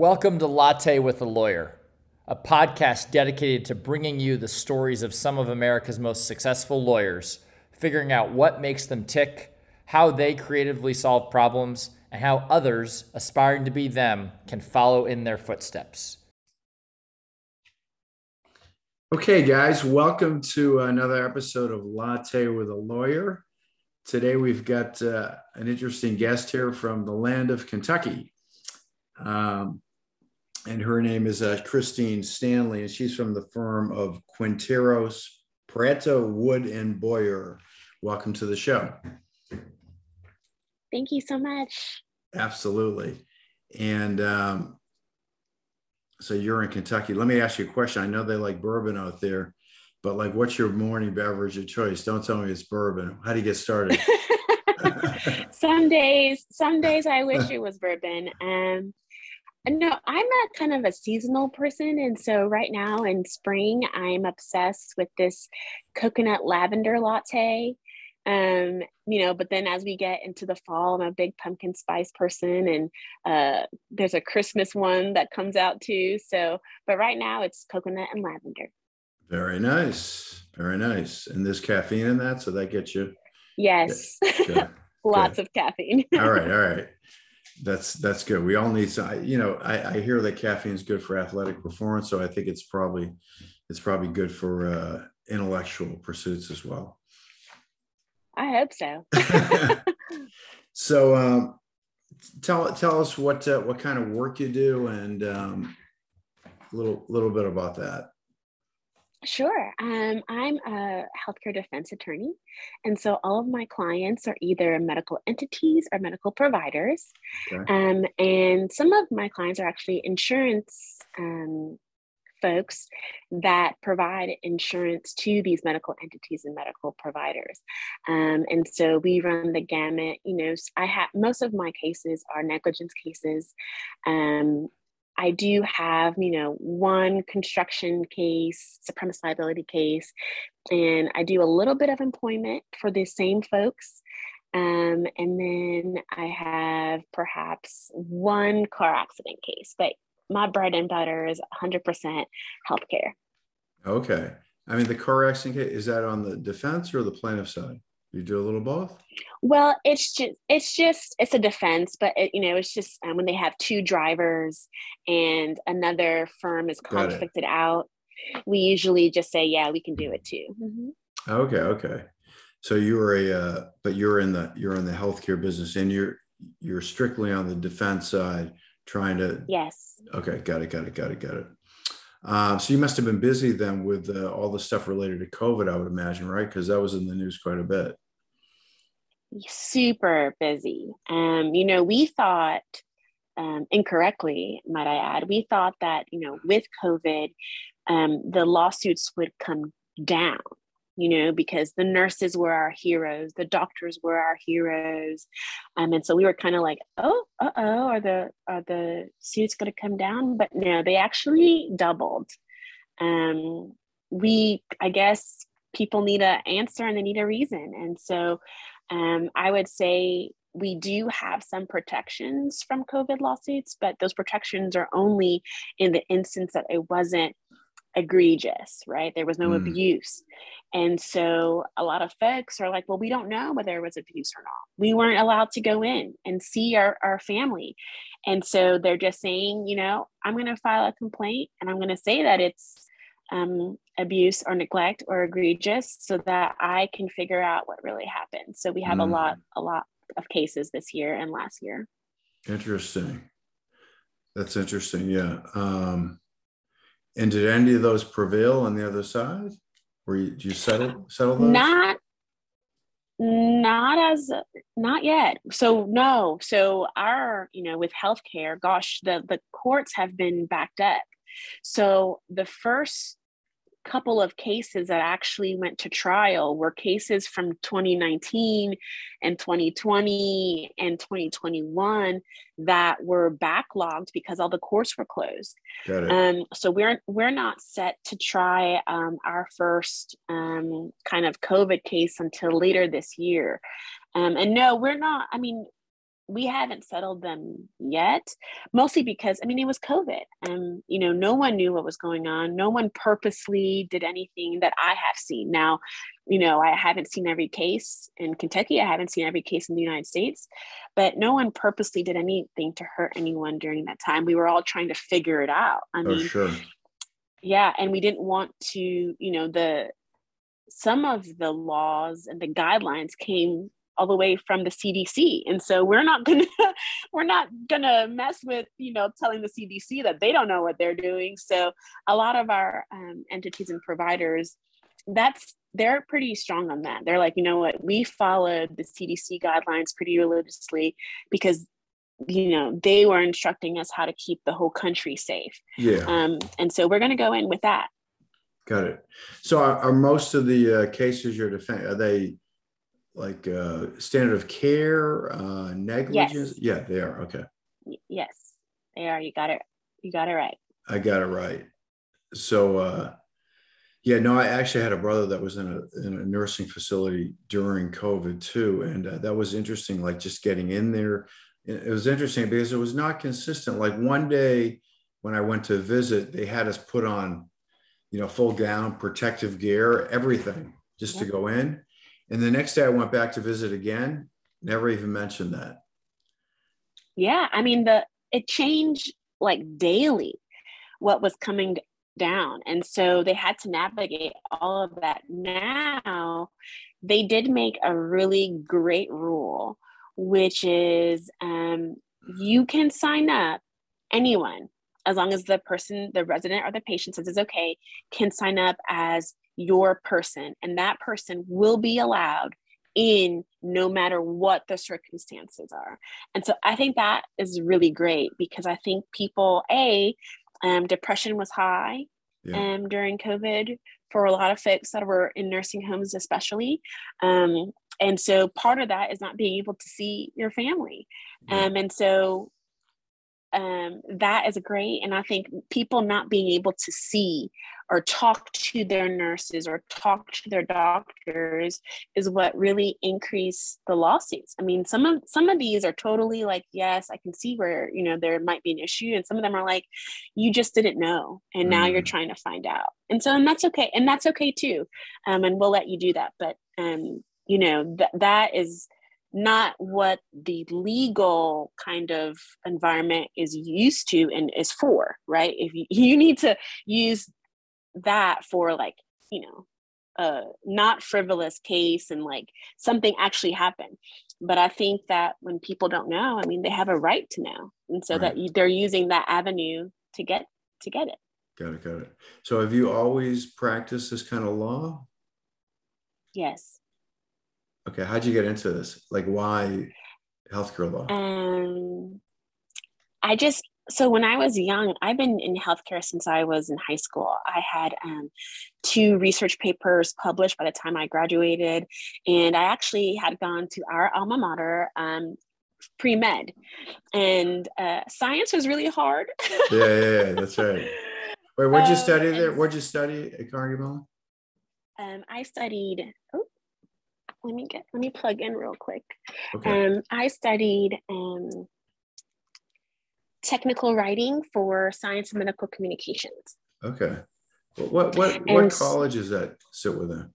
Welcome to Latte with a Lawyer, a podcast dedicated to bringing you the stories of some of America's most successful lawyers, figuring out what makes them tick, how they creatively solve problems, and how others aspiring to be them can follow in their footsteps. Okay, guys, welcome to another episode of Latte with a Lawyer. Today we've got uh, an interesting guest here from the land of Kentucky. Um, and her name is uh, Christine Stanley, and she's from the firm of Quintairos, Prieto, Wood, and Boyer. Welcome to the show. Thank you so much. Absolutely. And um, so you're in Kentucky. Let me ask you a question. I know they like bourbon out there, but like, what's your morning beverage of choice? Don't tell me it's bourbon. How do you get started? some days, some days I wish it was bourbon. Um, no, I'm a kind of a seasonal person. And so right now in spring, I'm obsessed with this coconut lavender latte. Um, you know, but then as we get into the fall, I'm a big pumpkin spice person and uh there's a Christmas one that comes out too. So, but right now it's coconut and lavender. Very nice. Very nice. And there's caffeine in that, so that gets you. Yes. Lots of caffeine. all right, all right that's that's good. We all need some. You know, I, I hear that caffeine is good for athletic performance, so I think it's probably it's probably good for uh, intellectual pursuits as well. I hope so. so, um, tell tell us what uh, what kind of work you do and um, a little little bit about that. Sure. Um, I'm a healthcare defense attorney. And so all of my clients are either medical entities or medical providers. Okay. Um, and some of my clients are actually insurance um, folks that provide insurance to these medical entities and medical providers. Um, and so we run the gamut. You know, I have most of my cases are negligence cases. Um, I do have, you know, one construction case, premises liability case, and I do a little bit of employment for the same folks. Um, and then I have perhaps one car accident case, but my bread and butter is 100% healthcare. Okay. I mean, the car accident case, is that on the defense or the plaintiff side? You do a little both. Well, it's just it's just it's a defense, but it, you know it's just um, when they have two drivers and another firm is conflicted out, we usually just say, yeah, we can do it too. Mm-hmm. Okay, okay. So you're a uh, but you're in the you're in the healthcare business, and you're you're strictly on the defense side, trying to. Yes. Okay, got it, got it, got it, got it. Uh, so you must have been busy then with uh, all the stuff related to COVID, I would imagine, right? Because that was in the news quite a bit. Super busy. Um, you know, we thought um, incorrectly, might I add, we thought that you know with COVID, um, the lawsuits would come down you know, because the nurses were our heroes, the doctors were our heroes. Um, and so we were kind of like, oh, uh oh, are the are the suits going to come down? But no, they actually doubled. Um, we, I guess, people need an answer and they need a reason. And so um, I would say we do have some protections from COVID lawsuits, but those protections are only in the instance that it wasn't egregious, right? There was no mm. abuse. And so a lot of folks are like, well, we don't know whether there was abuse or not. We weren't allowed to go in and see our, our family. And so they're just saying, you know, I'm going to file a complaint and I'm going to say that it's um, abuse or neglect or egregious so that I can figure out what really happened. So we have mm. a lot, a lot of cases this year and last year. Interesting. That's interesting. Yeah. Um, and did any of those prevail on the other side? Were you, did you settle settle those? Not not as not yet so no so our you know with healthcare gosh the the courts have been backed up so the first couple of cases that actually went to trial were cases from 2019 and 2020 and 2021 that were backlogged because all the courts were closed. Um, so we're we're not set to try um, our first um, kind of COVID case until later this year. Um, and no, we're not. I mean, we haven't settled them yet mostly because i mean it was covid and you know no one knew what was going on. No one purposely did anything that i have seen. Now you know i haven't seen every case in kentucky. I haven't seen every case in the united states but no one purposely did anything to hurt anyone during that time. We were all trying to figure it out. I oh, mean sure. yeah and we didn't want to you know the some of the laws and the guidelines came all the way from the CDC. And so we're not gonna we're not gonna mess with you know telling the CDC that they don't know what they're doing. So a lot of our um, entities and providers, that's they're pretty strong on that. They're like, you know what, we followed the CDC guidelines pretty religiously because you know they were instructing us how to keep the whole country safe. Yeah. Um, and so we're going to go in with that. Got it. So are, are most of the uh, cases you're defending, are they like uh, standard of care, uh, negligence? Yes. Yeah, they are. Okay. Yes, they are. You got it. You got it right. I got it right. So, uh, yeah, no, I actually had a brother that was in a, in a nursing facility during COVID too. And uh, that was interesting, like just getting in there. It it was interesting because it was not consistent. Like one day when I went to visit, they had us put on, you know, full gown, protective gear, everything just to go in. And the next day I went back to visit again, never even mentioned that. Yeah, I mean the it changed like daily what was coming down. And so they had to navigate all of that. Now they did make a really great rule, which is um, you can sign up anyone as long as the person, the resident or the patient says it's okay, can sign up as your person, and that person will be allowed in no matter what the circumstances are. And so I think that is really great because I think people, A, um, depression was high Yeah. um, during COVID for a lot of folks that were in nursing homes, especially. Um, and so part of that is not being able to see your family. Yeah. Um, and so um, that is great. And I think people not being able to see or talk to their nurses or talk to their doctors is what really increased the lawsuits. I mean, some of some of these are totally like, yes, I can see where you know there might be an issue, and some of them are like, you just didn't know, and now you're Mm. trying to find out. And so, and that's okay, and that's okay too. Um, and we'll let you do that. But um, you know that that is not what the legal kind of environment is used to and is for, right? If you, you need to use that for like, you know, a not frivolous case and like something actually happened. But I think that when people don't know, I mean, they have a right to know, and so that Right. you, they're using that avenue to get to get it. Got it. Got it. So have you always practiced this kind of law? Yes. Okay. How'd you get into this? Like why healthcare law? Um, I just so when I was young, I've been in healthcare since I was in high school. I had um, two research papers published by the time I graduated, and I actually had gone to our alma mater, um, pre med, and uh, science was really hard. yeah, yeah, yeah, that's right. Wait, what'd you Um, study there? What'd you study at Carnegie Mellon? um, I studied. Oh, let me get let me plug in real quick. Okay. Um, I studied um, technical writing for science and medical communications. Okay. What what what, what college is that sit within?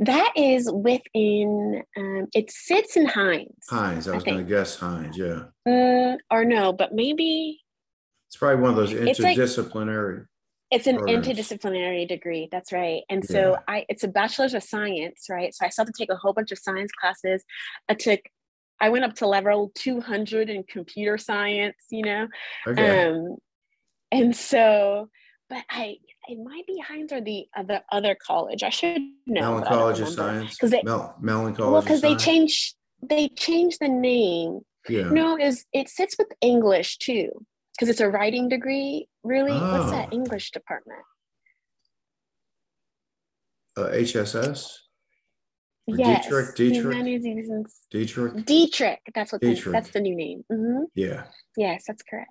That is within. Um, it sits in Heinz, Heinz. I was going to guess Heinz. Yeah. Mm, or no, but maybe It's probably one of those interdisciplinary. It's an interdisciplinary degree. That's right. And so Yeah. I, it's a bachelor's of science, right? So I still have to take a whole bunch of science classes. I took, I went up to level two hundred in computer science. You know, okay. um and so but i it might be Heinz or the other other college i should know Mellon College of. Science. 'Cause they- Mel, Mellon College. well because they change they change the name Yeah. no is it sits with english too because it's a writing degree really what's that Oh. english department Uh, HSS. Or yes Dietrich, Dietrich? Dietrich. dietrich that's what the, Dietrich. that's the new name Mm-hmm. Yeah. yes that's correct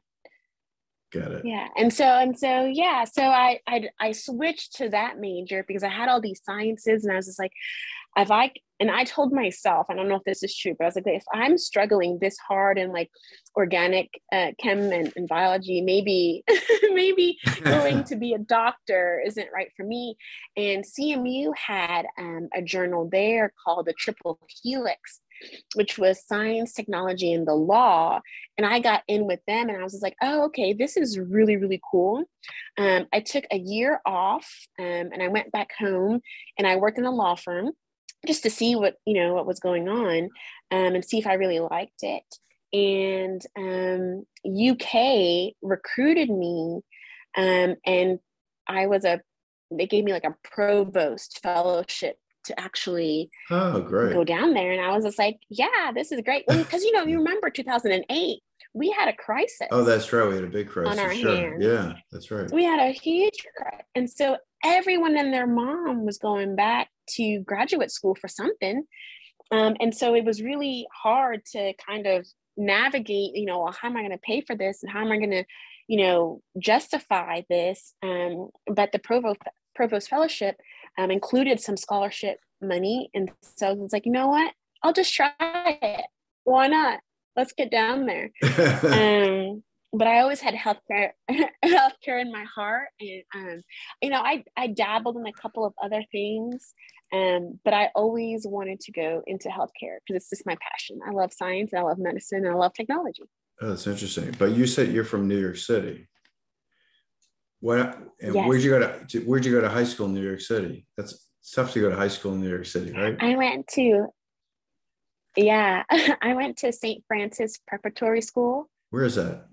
Got it. yeah and so and so yeah so I, I i switched to that major because i had all these sciences and i was just like if i and I told myself, I don't know if this is true, but I was like, if I'm struggling this hard in like organic uh, chem and, and biology, maybe, maybe going to be a doctor isn't right for me. And CMU had um, a journal there called the Triple Helix, which was science, technology, and the law. And I got in with them and I was just like, oh, okay, this is really, really cool. Um, I took a year off um, and I went back home and I worked in a law firm just to see what you know what was going on um, and see if I really liked it. And um, UK recruited me, um, and I was a. They gave me like a provost fellowship to actually oh great go down there, and I was just like, yeah, this is great because you know you remember 2008 we had a crisis. Oh, that's right. We had a big crisis. On our sure. hands. Yeah, that's right. We had a huge crisis. And so everyone and their mom was going back to graduate school for something. Um, and so it was really hard to kind of navigate, you know, well, how am I going to pay for this and how am I going to, you know, justify this? Um, but the provost, provost fellowship um, included some scholarship money. And so it's like, you know what? I'll just try it. Why not? Let's get down there. um, but I always had healthcare healthcare in my heart, and um, you know, I I dabbled in a couple of other things, um, but I always wanted to go into healthcare because it's just my passion. I love science, I love medicine, and I love technology. Oh, that's interesting. But you said you're from New York City. What? And yes. where'd you go to? Where'd you go to high school in New York City? That's tough to go to high school in New York City, right? I went to. Yeah, I went to St. Francis Preparatory School. Where is that?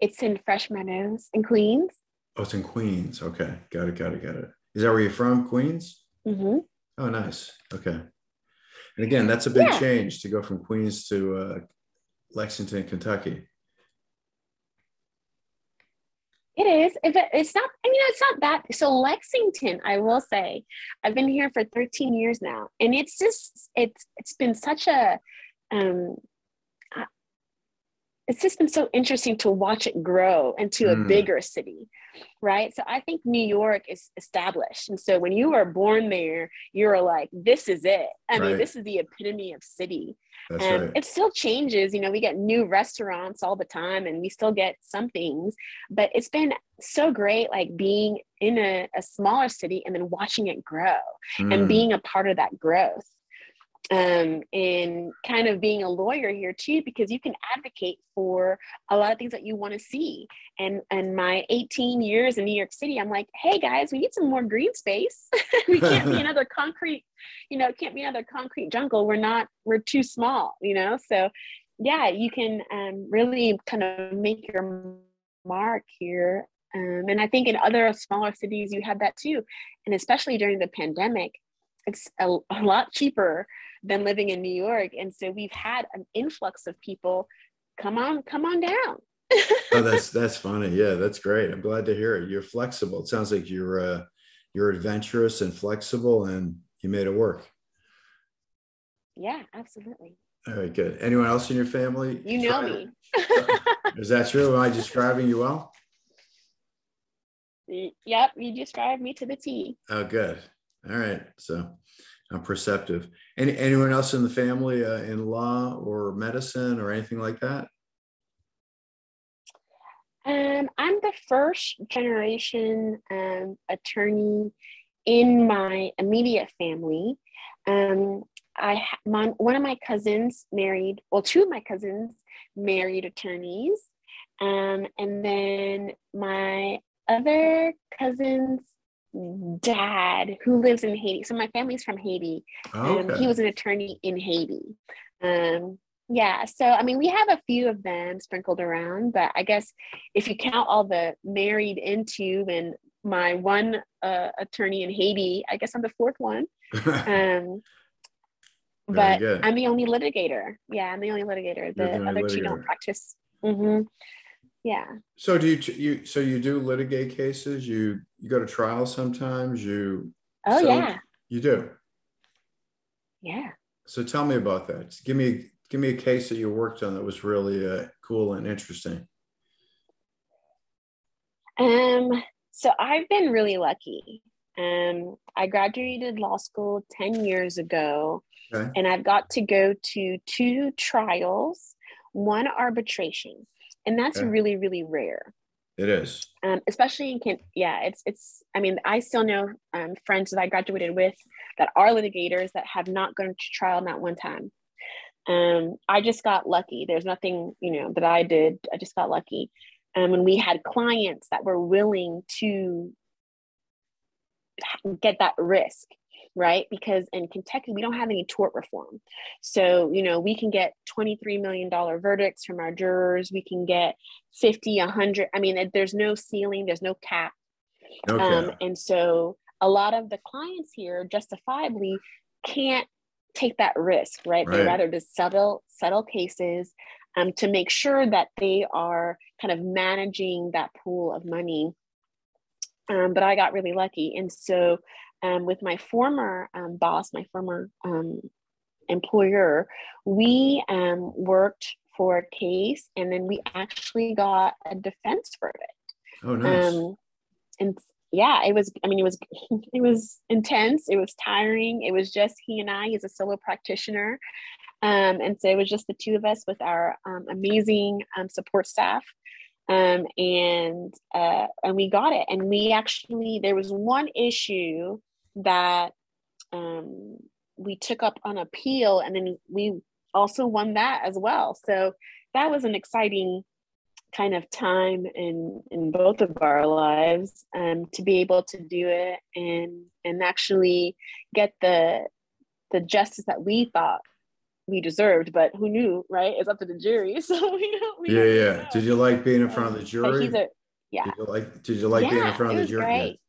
It's in Fresh Meadows in Queens. Oh, it's in Queens. Okay, got it, got it, got it. Is that where you're from, Queens? Mm-hmm. Oh, nice. Okay. And again, that's a big yeah. change to go from Queens to uh, Lexington, Kentucky. It is. It's not, I mean, it's not that. So Lexington, I will say, I've been here for 13 years now, and it's just it's it's been such a um, it's just been so interesting to watch it grow into a mm. bigger city right so i think new york is established and so when you were born there you're like this is it i right. mean this is the epitome of city That's and right. it still changes you know we get new restaurants all the time and we still get some things but it's been so great like being in a, a smaller city and then watching it grow mm. and being a part of that growth um, and kind of being a lawyer here too, because you can advocate for a lot of things that you want to see. And and my 18 years in New York City, I'm like, hey guys, we need some more green space. we can't be another concrete, you know, can't be another concrete jungle. We're not, we're too small, you know. So yeah, you can um, really kind of make your mark here. Um, and I think in other smaller cities, you had that too. And especially during the pandemic, a, a lot cheaper than living in New York. And so we've had an influx of people come on, come on down. oh, that's that's funny. Yeah, that's great. I'm glad to hear it. You're flexible. It sounds like you're uh, you're adventurous and flexible, and you made it work. Yeah, absolutely. All right, good. Anyone else in your family? You know me. Is that true? Am I describing you well? Yep, you described me to the T. Oh, good. All right. So I'm perceptive. Any anyone else in the family uh, in law or medicine or anything like that? Um, I'm the first generation um, attorney in my immediate family. Um, I my, one of my cousins married, well, two of my cousins married attorneys, um, and then my other cousins dad who lives in Haiti. So my family's from Haiti. Okay. Um, he was an attorney in Haiti. Um, yeah, so I mean, we have a few of them sprinkled around, but I guess if you count all the married into and my one uh, attorney in Haiti, I guess I'm the fourth one. um, but. I'm the only litigator. Yeah, I'm the only litigator. The, the only other litigator. two don't practice. Mm-hmm yeah. So do you you so you do litigate cases? You you go to trial sometimes? You oh so yeah. you do? Yeah. So tell me about that. Give me give me a case that you worked on that was really uh, cool and interesting. Um so i've been really lucky. Um, I graduated law school 10 years ago, Okay. and I've got to go to two trials, one arbitration, and that's Okay. really, really rare. It is. Um, especially in Kent, yeah, it's it's. I mean, I still know um, friends that I graduated with that are litigators that have not gone to trial not one time. Um, I just got lucky. There's nothing, you know, that I did. I just got lucky. Um, and we had clients that were willing to get that risk, right? Because in Kentucky, we don't have any tort reform. So, you know, we can get $23 million verdicts from our jurors. We can get 50, 100. I mean, there's no ceiling, there's no cap. Okay. Um, and so a lot of the clients here justifiably can't take that risk, right? They rather just settle settle cases um, to make sure that they are kind of managing that pool of money. Um, but I got really lucky, and so um, with my former um, boss, my former um, employer, we um, worked for a case, and then we actually got a defense verdict oh, nice. um and yeah it was i mean it was it was intense it was tiring it was just he and i he's a solo practitioner. Um and so it was just the two of us with our um, amazing um, support staff. Um and uh and we got it. And we actually there was one issue that um we took up on appeal and then we also won that as well so that was an exciting kind of time in in both of our lives um, to be able to do it and and actually get the the justice that we thought we deserved, but who knew, right? It's up to the jury. So we don't. We yeah, don't yeah. know. Did you like being in front of the jury? a yeah. Did you like? Did you like being in front of the jury? great.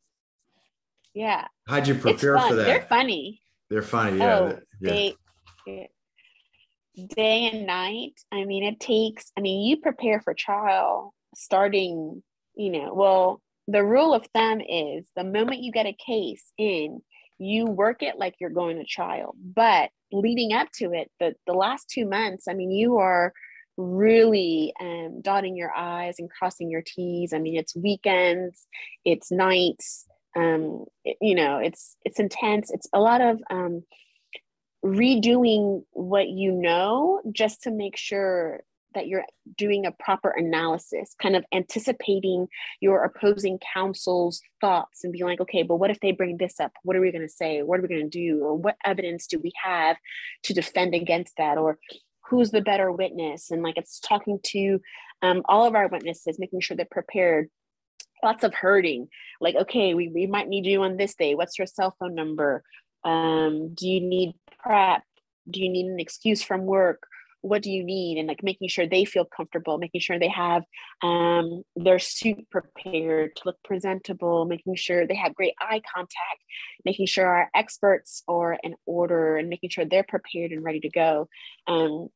Yeah, How'd you prepare for that? They're funny. They're funny. Yeah. Oh, yeah. they yeah. day and night. I mean, it takes, I mean, you prepare for trial starting, you know, well, the rule of thumb is the moment you get a case in, you work it like you're going to trial. But leading up to it, the, the last two months, I mean, you are really um, dotting your I's and crossing your T's. I mean, it's weekends, it's nights, um, you know, it's it's intense. It's a lot of um, redoing what you know just to make sure that you're doing a proper analysis, kind of anticipating your opposing counsel's thoughts and being like, okay, but what if they bring this up? What are we going to say? What are we going to do? Or what evidence do we have to defend against that? Or who's the better witness? And like it's talking to um, all of our witnesses, making sure they're prepared. Lots of hurting, like, okay, we, we might need you on this day. What's your cell phone number? um, do you need prep do you need an excuse from work what do you need and like making sure they feel comfortable making sure they have um, their suit prepared to look presentable making sure they have great eye contact making sure our experts are in order and making sure they're prepared and ready to go um,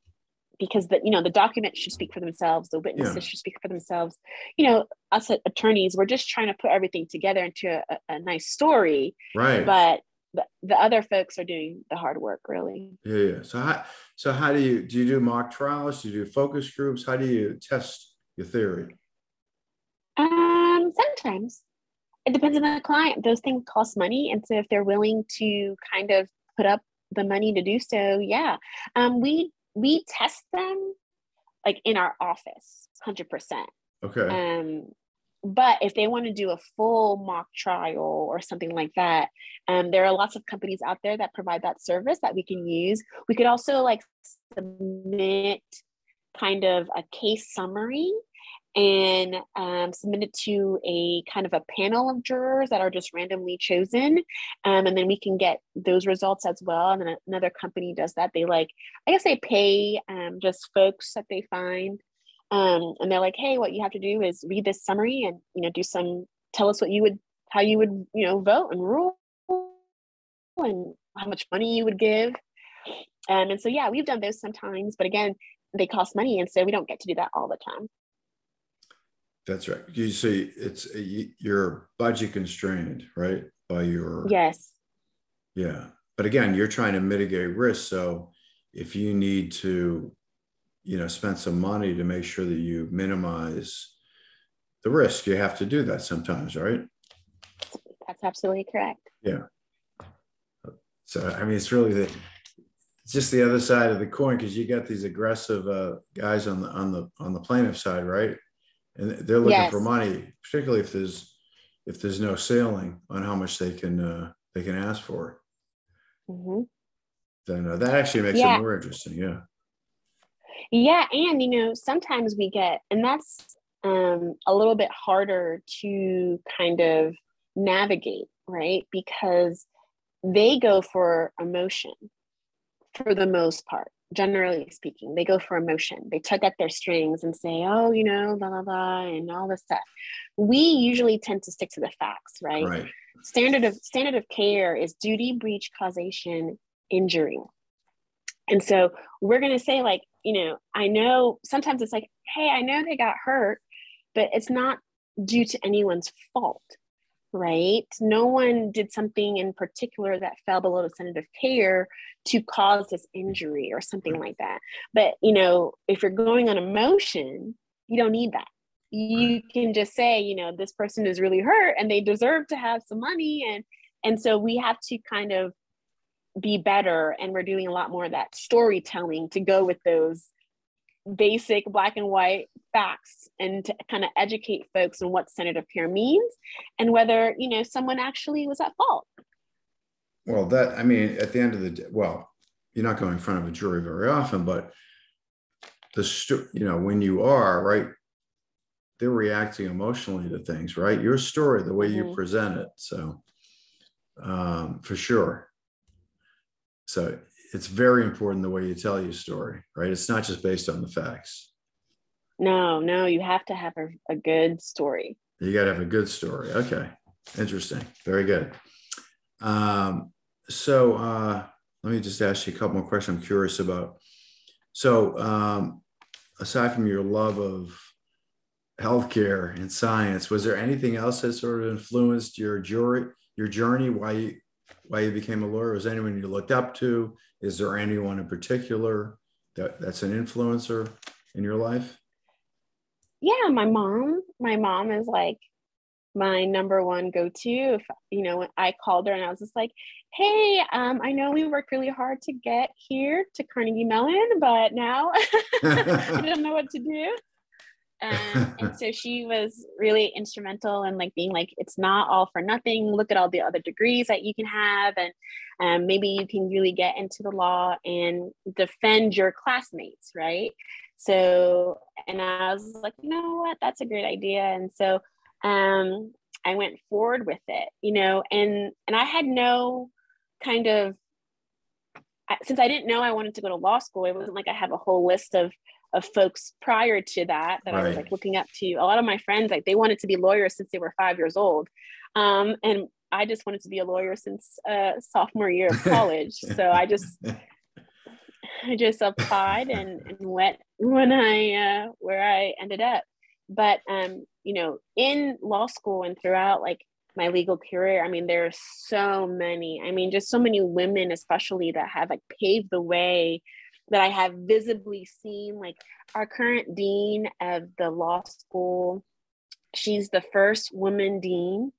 because the you know the documents should speak for themselves the witnesses Yeah. should speak for themselves you know us attorneys we're just trying to put everything together into a, a nice story Right. but the, the other folks are doing the hard work really yeah, yeah. So how so how do you do you do mock trials? Do you do focus groups? How do you test your theory? um sometimes it depends on the client those things cost money and so if they're willing to kind of put up the money to do so yeah um we we test them like in our office 100% Okay. um but if they want to do a full mock trial or something like that um, there are lots of companies out there that provide that service that we can use we could also like submit kind of a case summary and um, submit it to a kind of a panel of jurors that are just randomly chosen um, and then we can get those results as well and then another company does that. They like i guess they pay um, just folks that they find um, and they're like hey what you have to do is read this summary and you know do some tell us what you would how you would you know vote and rule and how much money you would give. Um, and so yeah we've done those sometimes but again they cost money and so we don't get to do that all the time That's right. You see, it's you're budget constrained, right? By your yes Yeah. But again, you're trying to mitigate risk. So if you need to, you know, spend some money to make sure that you minimize the risk, you have to do that sometimes, right? that's absolutely correct Yeah. So I mean, it's really the it's just the other side of the coin because you got these aggressive uh, guys on the on the on the plaintiff side, right? And they're looking yes. for money, particularly if there's if there's no ceiling on how much they can uh, they can ask for. Mm-hmm. Then uh, that actually makes yeah. it more interesting. Yeah. Yeah, and you know sometimes we get, and that's um, a little bit harder to kind of navigate, right? Because they go for emotion for the most part, generally speaking. They go for emotion. They tug at their strings and say, oh, you know, blah, blah, blah, and all this stuff. We usually tend to stick to the facts, right? Right. Standard of standard of care is duty, breach, causation, injury. And so we're going to say, like, you know, I know sometimes it's like, hey, I know they got hurt, but it's not due to anyone's fault right? No one did something in particular that fell below the standard of care to cause this injury or something like that. But, you know, if you're going on emotion, you don't need that. You can just say, you know, this person is really hurt and they deserve to have some money. And, and so we have to kind of be better. And we're doing a lot more of that storytelling to go with those basic black and white facts and to kind of educate folks on what standard of care means and whether you know someone actually was at fault. Well that i mean at the end of the day well you're not going in front of a jury very often but the you know when you are right they're reacting emotionally to things right? Your story the way mm-hmm. you present it so um, for sure. So it's very important the way you tell your story, right? It's not just based on the facts. No, no, you have to have a, a good story. You got to have a good story. Okay. Interesting. Very good. Um, so uh, let me just ask you a couple more questions I'm curious about. So, um, aside from your love of healthcare and science, was there anything else that sort of influenced your jury, your journey? Why you, why you became a lawyer? Was anyone you looked up to? Is there anyone in particular that, that's an influencer in your life? Yeah, my mom. My mom is like my number one go-to. If you know, I called her and I was just like, "Hey, um, I know we worked really hard to get here to Carnegie Mellon, but now I don't know what to do." Um, and so she was really instrumental in like being like it's not all for nothing. Look at all the other degrees that you can have and um, maybe you can really get into the law and defend your classmates right? So and i was like you know what? That's a great idea. And so um, i went forward with it you know and and i had no kind of since i didn't know i wanted to go to law school it wasn't like i have a whole list of of folks prior to that that right. I was like looking up to. A lot of my friends, like they wanted to be lawyers since they were five years old. Um, and I just wanted to be a lawyer since uh, sophomore year of college. so I just I just applied and, and went when I uh, where I ended up. But um, you know, in law school and throughout like my legal career, I mean, there are so many. I mean, just so many women, especially that have like paved the way that I have visibly seen, like our current dean of the law school, she's the first woman dean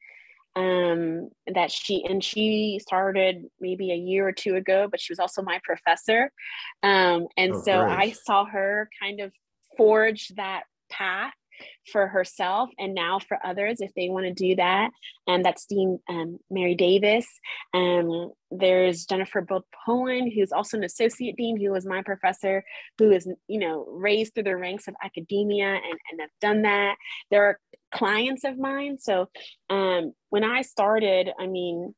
um that she and she started maybe a year or two ago but she was also my professor um and oh, so great. i saw her kind of forge that path for herself and now for others if they want to do that. And that's Dean um, Mary Davis. Um, there's Jennifer Poland, who's also an associate dean, who was my professor, who is, you know, raised through the ranks of academia and, and have done that. There are clients of mine. So um, when I started, I mean,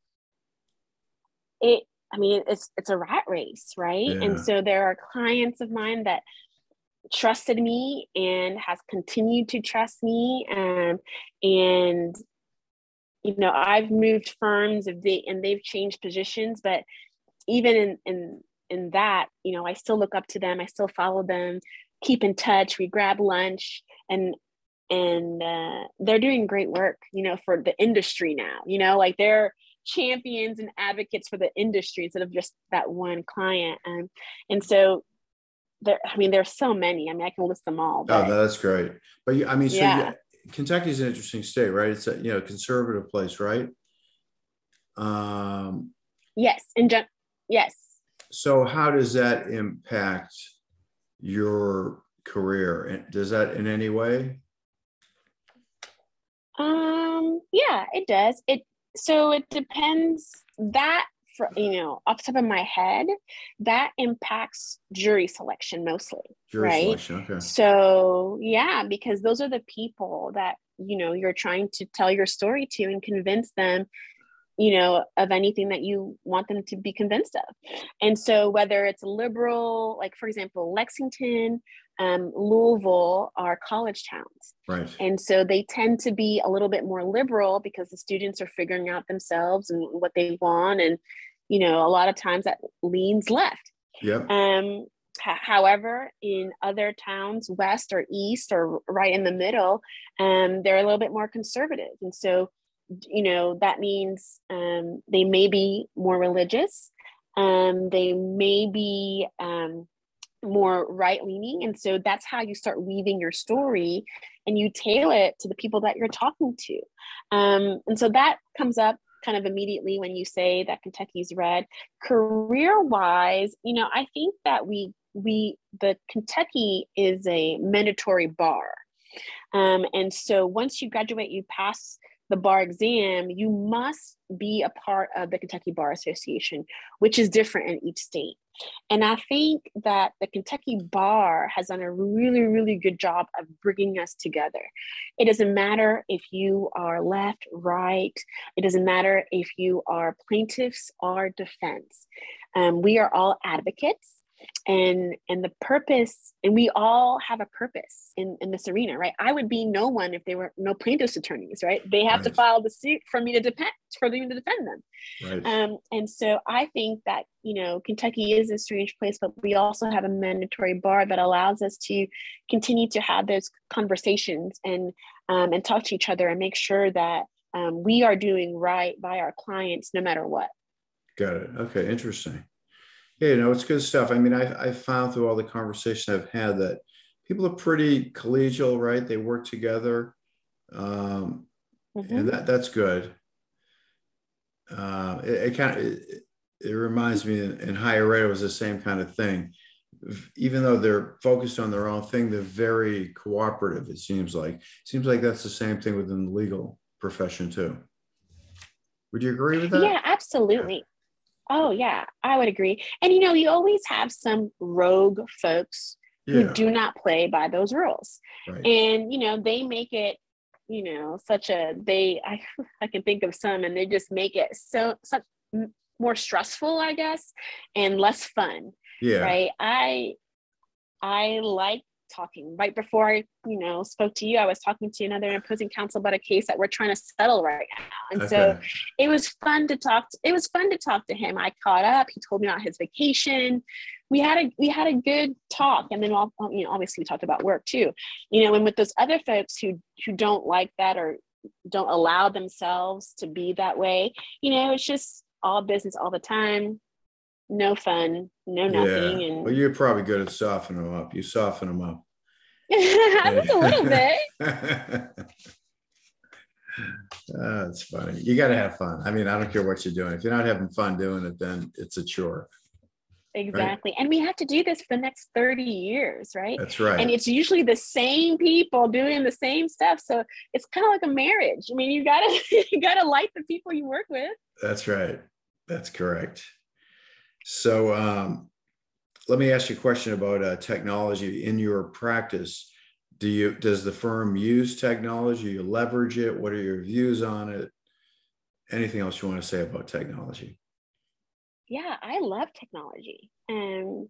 it I mean, it's it's a rat race, right? Yeah. And so there are clients of mine that trusted me and has continued to trust me. Um, and you know i've moved firms they and they've changed positions but even in in in that you know i still look up to them. I still follow them keep in touch. We grab lunch and and uh, they're doing great work you know for the industry now you know like they're champions and advocates for the industry instead of just that one client. Um, and so there i mean there's so many i mean i can list them all oh, but, oh that's great but you, i mean so yeah. Kentucky is an interesting state right it's a you know conservative place right Um, yes, and gen- yes. So how does that impact your career? Does that in any way? Um, yeah, it does. It so it depends that for you know off the top of my head that impacts jury selection mostly jury right selection, okay. so yeah because those are the people that you know you're trying to tell your story to and convince them you know of anything that you want them to be convinced of and so whether it's liberal like for example lexington um, louisville are college towns. Right. And so they tend to be a little bit more liberal because the students are figuring out themselves and what they want and you know a lot of times that leans left. Yep. Um however in other towns west or east or right in the middle um they're a little bit more conservative. And so you know that means um, they may be more religious. Um, they may be um, more right leaning. And so that's how you start weaving your story and you tailor it to the people that you're talking to. Um, and so that comes up kind of immediately when you say that kentucky's red. Career wise you know i think that we we the kentucky is a mandatory bar. Um, and so once you graduate you pass the bar exam, you must be a part of the Kentucky Bar Association, which is different in each state. And I think that the Kentucky Bar has done a really, really good job of bringing us together. It doesn't matter if you are left, right, it doesn't matter if you are plaintiffs or defense. Um, we are all advocates and and the purpose and we all have a purpose in in this arena right? I would be no one if there were no plaintiffs attorneys right? They have right. to file the suit for me to defend for me to defend them. Right. um and so i think that you know kentucky is a strange place but we also have a mandatory bar that allows us to continue to have those conversations and um, and talk to each other and make sure that um, we are doing right by our clients no matter what. Got it. Okay interesting yeah, you know, it's good stuff. I mean, I I found through all the conversation I've had that people are pretty collegial, right? They work together, um, mm-hmm. and that that's good. Uh, it, it kind of it, it, reminds me in, in higher ed it was the same kind of thing. Even though they're focused on their own thing, they're very cooperative. It seems like seems like that's the same thing within the legal profession too. Would you agree with that? Yeah, absolutely. Oh yeah, I would agree. And you know, you always have some rogue folks yeah. who do not play by those rules. Right. And you know, they make it, you know, such a they I I can think of some and they just make it so such more stressful, I guess, and less fun. Yeah. Right. I I like talking right before I, you know, spoke to you. I was talking to another opposing counsel about a case that we're trying to settle right now. And okay. so it was fun to talk. To, it was fun to talk to him. I caught up. He told me about his vacation. We had a we had a good talk, and then you know, obviously we talked about work too. You know, and with those other folks who who don't like that or don't allow themselves to be that way, you know, it's just all business all the time no fun, no nothing. Yeah. And well, you're probably good at softening them up. You soften them up. Just a little bit. oh, it's funny. You got to have fun. I mean, I don't care what you're doing. If you're not having fun doing it, then it's a chore. Exactly. Right? And we have to do this for the next 30 years, right? That's right. And it's usually the same people doing the same stuff. So it's kind of like a marriage. I mean, you gotta you gotta like the people you work with. That's right. That's correct. So um, let me ask you a question about uh, technology in your practice. Do you does the firm use technology? You leverage it? What are your views on it? Anything else you want to say about technology? Yeah, I love technology. Um,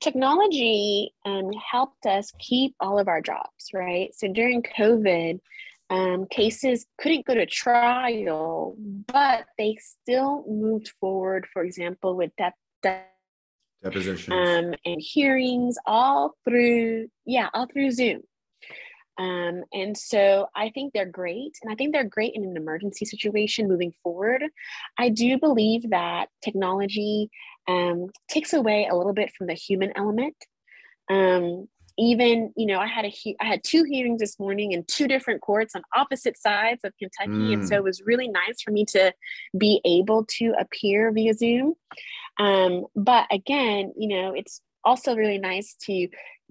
technology um, helped us keep all of our jobs, right? So during COVID, um, cases couldn't go to trial, but they still moved forward, for example, with dep- depositions um, and hearings all through yeah all through zoom um, and so i think they're great and i think they're great in an emergency situation moving forward i do believe that technology um, takes away a little bit from the human element um, even you know i had a i had two hearings this morning in two different courts on opposite sides of kentucky mm. and so mm. it was really nice for me to be able to appear via zoom um, but again you know it's also really nice to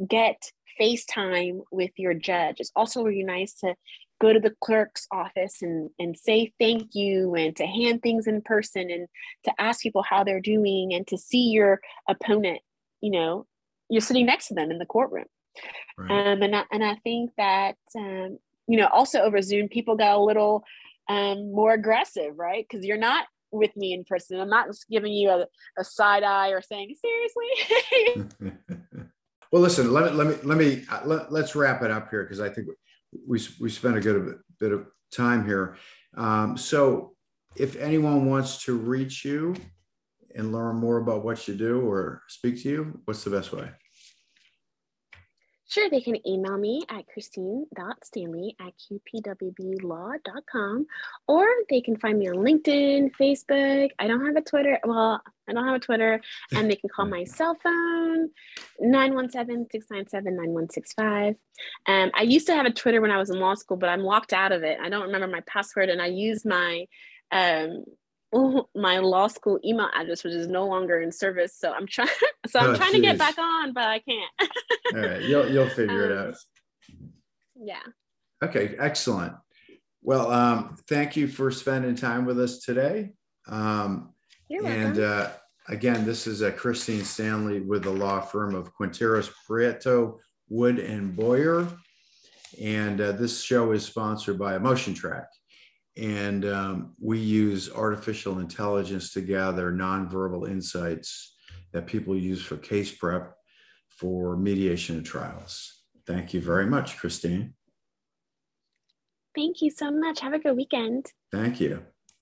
get facetime with your judge. It's also really nice to go to the clerk's office and, and say thank you and to hand things in person and to ask people how they're doing and to see your opponent you know you're sitting next to them in the courtroom. Right. um, and, I, and i think that um, you know also over zoom people got a little um, more aggressive right? Because you're not with me in person i'm not just giving you a, a side eye or saying seriously well listen let me let me let me uh, let, let's wrap it up here because i think we, we spent a good bit of time here. Um, so if anyone wants to reach you and learn more about what you do or speak to you, what's the best way? Sure, they can email me at christine.stanley at qpwblaw.com or they can find me on LinkedIn, Facebook. I don't have a Twitter. Well, I don't have a Twitter. And they can call my cell phone, 917-697-9165. Um, I used to have a Twitter when I was in law school, but I'm locked out of it. I don't remember my password and I use my um, my law school email address, which is no longer in service. So I'm trying. So I'm oh, trying geez. to get back on, but I can't. All right, you'll you'll figure um, it out. Yeah. Okay, excellent. Well, um, thank you for spending time with us today. Um, You're and uh, again, this is uh, Christine Stanley with the law firm of Quintairos Prieto Wood and Boyer. And uh, this show is sponsored by EmotionTrac. And um, we use artificial intelligence to gather nonverbal insights that people use for case prep for mediation and trials. Thank you very much, Christine. Thank you so much. Have a good weekend. Thank you.